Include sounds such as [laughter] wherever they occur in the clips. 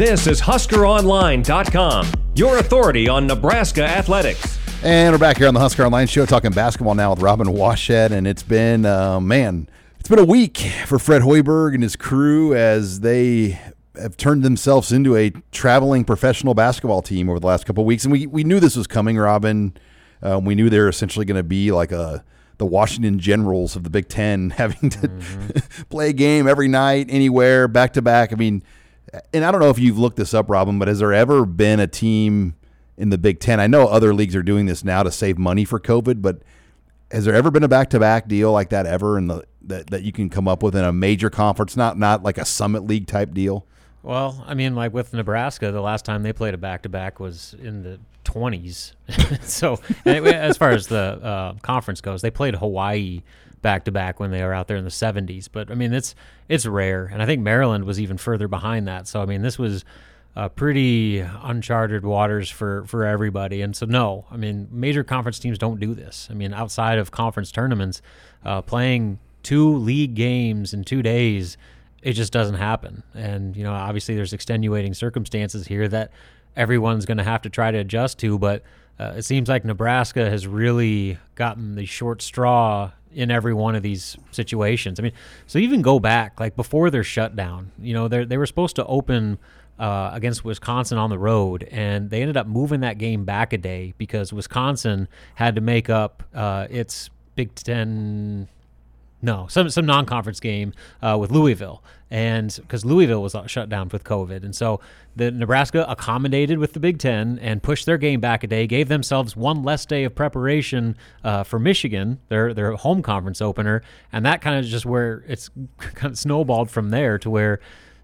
This is HuskerOnline.com, your authority on Nebraska athletics. And we're back here on the Husker Online Show talking basketball now with Robin Washut. And it's been, uh, man, it's been a week for Fred Hoiberg and his crew as they have turned themselves into a traveling professional basketball team over the last couple of weeks. And we, we knew this was coming, Robin. Um, we knew they were essentially going to be like a the Washington Generals of the Big Ten, [laughs] having to mm-hmm. [laughs] play a game every night, anywhere, back to back. I mean, and I don't know if you've looked this up, Robin, but has there ever been a team in the Big Ten. I know other leagues are doing this now to save money for COVID, but has there ever been a back-to-back deal like that ever in the that, that you can come up with in a major conference, not not like a Summit League type deal? Well, I mean, like with Nebraska, the last time they played a back-to-back was in the 20s. [laughs] so, as far as the uh, conference goes, they played Hawaii back to back when they were out there in the 70s. But I mean, it's it's rare, and I think Maryland was even further behind that. So I mean, this was uh, pretty uncharted waters for for everybody. And so, no, I mean, major conference teams don't do this. I mean, outside of conference tournaments, uh, playing two league games in two days, it just doesn't happen. And you know, obviously, there's extenuating circumstances here that everyone's going to have to try to adjust to. But uh, it seems like Nebraska has really gotten the short straw in every one of these situations. I mean, so even go back like before their shutdown, you know, they they were supposed to open uh, against Wisconsin on the road, and they ended up moving that game back a day because Wisconsin had to make up uh, its Big Ten. No, some some non-conference game uh, with Louisville, and because Louisville was shut down with COVID, and so the Nebraska accommodated with the Big Ten and pushed their game back a day, gave themselves one less day of preparation uh, for Michigan, their their home conference opener, and that kind of just where it's [laughs] kind of snowballed from there to where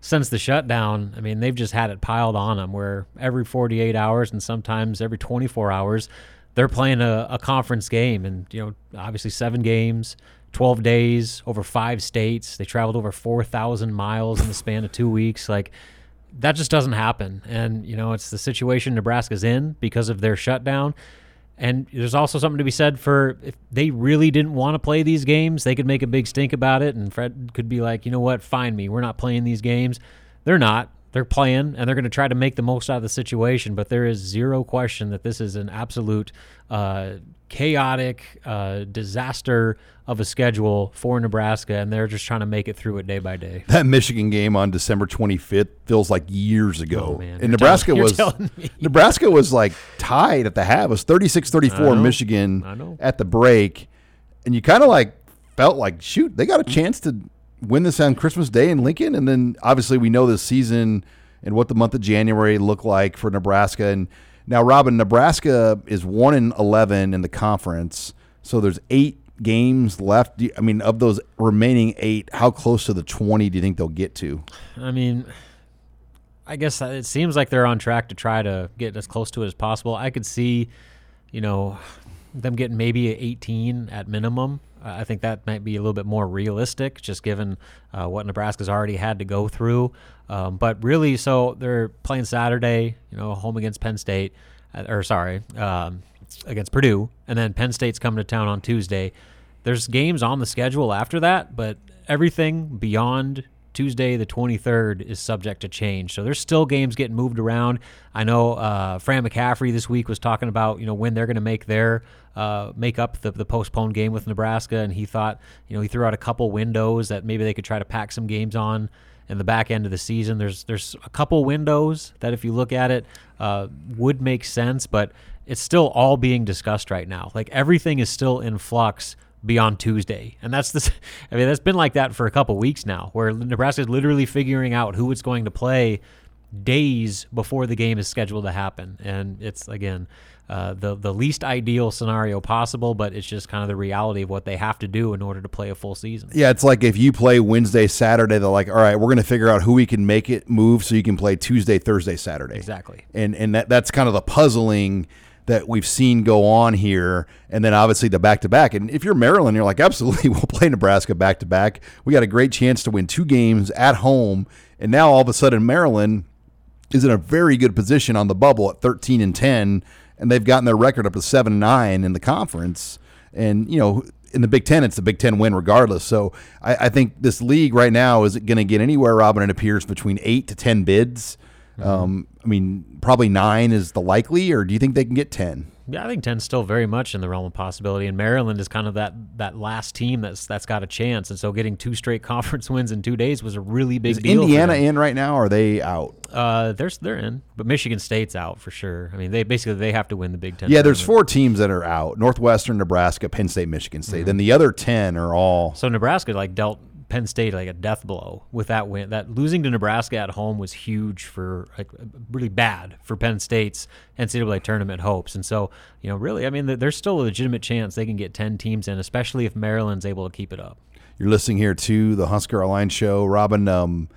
since the shutdown, I mean, they've just had it piled on them where every 48 hours and sometimes every 24 hours, they're playing a, a conference game. And, you know, obviously seven games, 12 days, over five states. They traveled over 4,000 miles in the span of two weeks. Like, that just doesn't happen. And, you know, it's the situation Nebraska's in because of their shutdown. And there's also something to be said for if they really didn't want to play these games, they could make a big stink about it. And Fred could be like, you know what, find me. We're not playing these games. They're not. They're playing and they're going to try to make the most out of the situation. But there is zero question that this is an absolute uh, chaotic uh, disaster of a schedule for Nebraska, and they're just trying to make it through it day by day. That Michigan game on December 25th feels like years ago. Oh, and Nebraska was [laughs] Nebraska was like tied at the half. It was 36-34 Michigan at the break, and you kind of like felt like shoot, they got a chance to win this on Christmas Day in Lincoln, and then obviously we know the season and what the month of January looked like for Nebraska and now, Robin, Nebraska is one in eleven in the conference, so there's eight games left. I mean, of those remaining eight, how close to the twenty do you think they'll get to? I mean, I guess it seems like they're on track to try to get as close to it as possible. I could see, you know, them getting maybe 18 at minimum. I think that might be a little bit more realistic, just given uh, what Nebraska's already had to go through. Um, but really, so they're playing Saturday, you know, home against Penn State, uh, or sorry, um, against Purdue, and then Penn State's coming to town on Tuesday. There's games on the schedule after that, but everything beyond Tuesday, the 23rd, is subject to change. So there's still games getting moved around. I know uh, Fran McCaffery this week was talking about you know when they're going to make their uh, make up the, the postponed game with Nebraska, and he thought you know he threw out a couple windows that maybe they could try to pack some games on in the back end of the season. There's there's a couple windows that, if you look at it, uh, would make sense, but it's still all being discussed right now. Like everything is still in flux beyond Tuesday, and that's this. [laughs] I mean, that's been like that for a couple weeks now, where Nebraska is literally figuring out who it's going to play days before the game is scheduled to happen, and it's again uh, the the least ideal scenario possible, but it's just kind of the reality of what they have to do in order to play a full season. Yeah, it's like if you play Wednesday, Saturday, they're like, all right, we're going to figure out who we can make it move so you can play Tuesday, Thursday, Saturday. Exactly. And and that that's kind of the puzzling that we've seen go on here, and then obviously the back to back. And if you're Maryland, you're like, absolutely, [laughs] we'll play Nebraska back to back. We got a great chance to win two games at home, and now all of a sudden Maryland is in a very good position on the bubble at 13 and 10 and they've gotten their record up to seven nine in the conference. And you know, in the Big Ten, it's the Big Ten win regardless. So I, I think this league right now is going to get anywhere, Robin. It appears between eight to ten bids. Um, I mean, probably nine is the likely, or do you think they can get ten? Yeah, I think 10's still very much in the realm of possibility, and Maryland is kind of that that last team that's that's got a chance. And so, getting two straight [laughs] conference wins in two days was a really big Is deal. Indiana in right now? Or are they out? Uh, they're they're in, but Michigan State's out for sure. I mean, they basically they have to win the Big Ten. Yeah, there's four teams that are out: Northwestern, Nebraska, Penn State, Michigan State. Mm-hmm. Then the other ten are all. So Nebraska like dealt Penn State like a death blow with that win. That losing to Nebraska at home was huge for like really bad for Penn State's NCAA tournament hopes. And so you know, really, I mean, there's still a legitimate chance they can get ten teams in, especially if Maryland's able to keep it up. You're listening here to the Husker Online Show. Robin, um,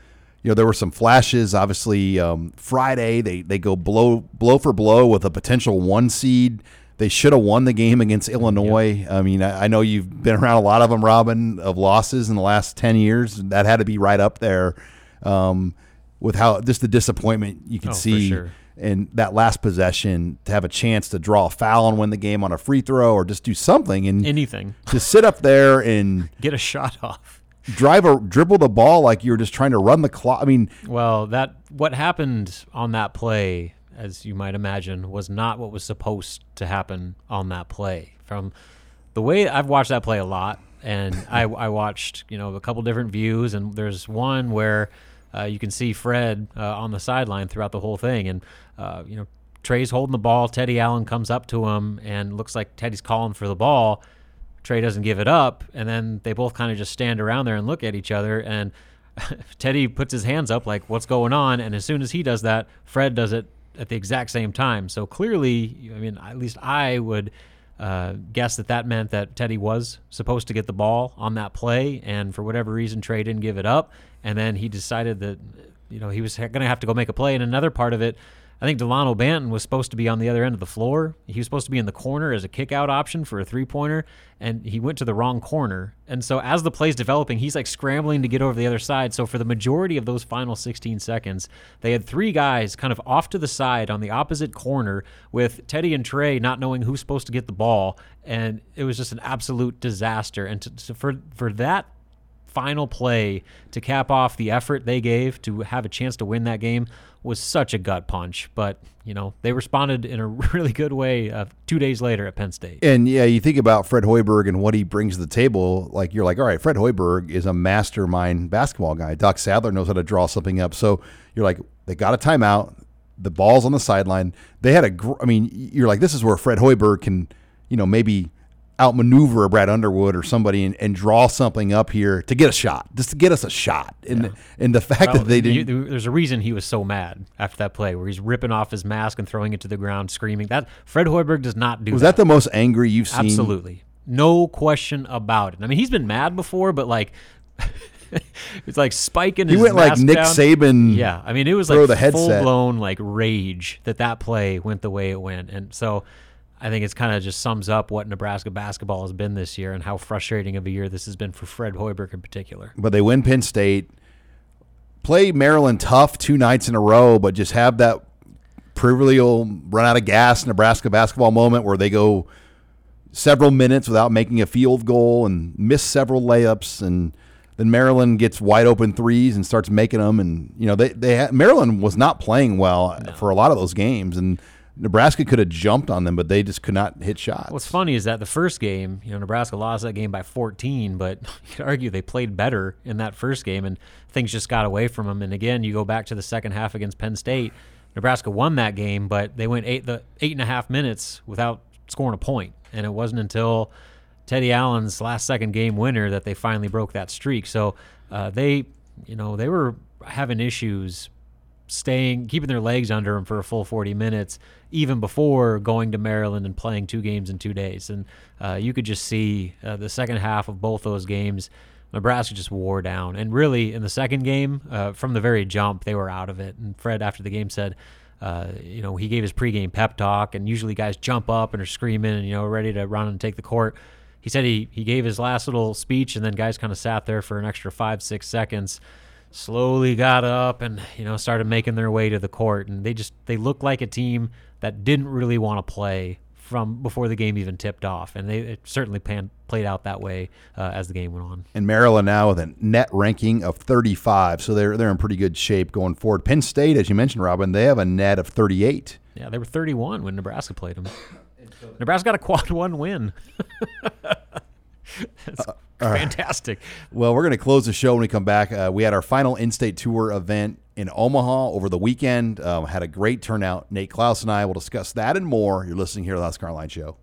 you know there were some flashes. Obviously, um, Friday they they go blow blow for blow with a potential one seed. They should have won the game against Illinois. I mean, I, I know you've been around a lot of them, Robin, of losses in the last ten years. That had to be right up there um, with how just the disappointment you can Oh, see sure. in that last possession to have a chance to draw a foul and win the game on a free throw or just do something and Anything, to sit up there and [laughs] get a shot off. drive a dribble the ball like you were just trying to run the clock. I mean, Well, that what happened on that play, as you might imagine, was not what was supposed to happen on that play. From the way I've watched that play a lot, and [laughs] I, I watched you know a couple different views, and there's one where uh, you can see Fred uh, on the sideline throughout the whole thing, and uh, you know Trey's holding the ball. Teddy Allen comes up to him, and looks like Teddy's calling for the ball. Trey doesn't give it up, and then they both kind of just stand around there and look at each other. And [laughs] Teddy puts his hands up, like, "What's going on?" And as soon as he does that, Fred does it at the exact same time. So clearly, I mean, at least I would uh, guess that that meant that Teddy was supposed to get the ball on that play, and for whatever reason, Trey didn't give it up, and then he decided that you know he was going to have to go make a play. And another part of it. I think Delano Banton was supposed to be on the other end of the floor. He was supposed to be in the corner as a kick out option for a three pointer, and he went to the wrong corner. And so as the play's developing, he's like scrambling to get over the other side. So for the majority of those final 16 seconds, they had three guys kind of off to the side on the opposite corner with Teddy and Trey not knowing who's supposed to get the ball. And it was just an absolute disaster. And to, to, for, for that final play to cap off the effort they gave to have a chance to win that game was such a gut punch. But, you know, they responded in a [laughs] really good way uh, two days later at Penn State. and yeah, you think about Fred Hoiberg and what he brings to the table. Like you're like, all right, Fred Hoiberg is a mastermind basketball guy. Doc Sadler knows how to draw something up. So you're like, they got a timeout. The ball's on the sideline. They had a. Gr- I mean, you're like, this is where Fred Hoiberg can, you know, maybe outmaneuver a Brad Underwood or somebody and, and draw something up here to get a shot, just to get us a shot. And and the fact Well, that they didn't. there's a reason he was so mad after that play, where he's ripping off his mask and throwing it to the ground, screaming. That Fred Hoiberg does not do was that the most angry you've seen? Absolutely. No question about it. I mean, he's been mad before, but like, [laughs] it's like spiking He his head. He went like Nick down. Saban. Yeah, I mean, it was like the headset. full blown like rage that that play went the way it went, and so I think it's kind of just sums up what Nebraska basketball has been this year and how frustrating of a year this has been for Fred Hoiberg in particular. but they win Penn State. Play Maryland tough two nights in a row, but just have that proverbial run out of gas Nebraska basketball moment where they go several minutes without making a field goal and miss several layups, and then Maryland gets wide open threes and starts making them. And you know they they had, Maryland was not playing well for a lot of those games, and Nebraska could have jumped on them, but they just could not hit shots. What's funny is that the first game, you know, Nebraska lost that game by 14, but [laughs] you could argue they played better in that first game and things just got away from them. And again, you go back to the second half against Penn State. Nebraska won that game, but they went eight the eight and a half minutes without scoring a point, and it wasn't until Teddy Allen's last second game winner that they finally broke that streak. So uh, they, you know, they were having issues staying, keeping their legs under them for a full 40 minutes, even before going to Maryland and playing two games in two days. And uh, you could just see uh, the second half of both those games, Nebraska just wore down. And really, in the second game, uh, from the very jump, they were out of it. And Fred, after the game, said, uh, you know, he gave his pregame pep talk, and usually guys jump up and are screaming and, you know, ready to run and take the court. He said he, he gave his last little speech, and then guys kind of sat there for an extra five, six seconds slowly got up and you know started making their way to the court and they just they looked like a team that didn't really want to play from before the game even tipped off, and they it certainly pan, played out that way uh, as the game went on. And Maryland now with a net ranking of 35, so they're they're in pretty good shape going forward. Penn State, as you mentioned, Robin, they have a net of 38. Yeah, they were 31 when Nebraska played them. Nebraska got a quad one win. [laughs] That's [laughs] fantastic. Well, we're going to close the show when we come back. Uh, we had our final in-state tour event in Omaha over the weekend. Um, had a great turnout. Nate Clouse and I will discuss that and more. You're listening here to the Husker Online Show.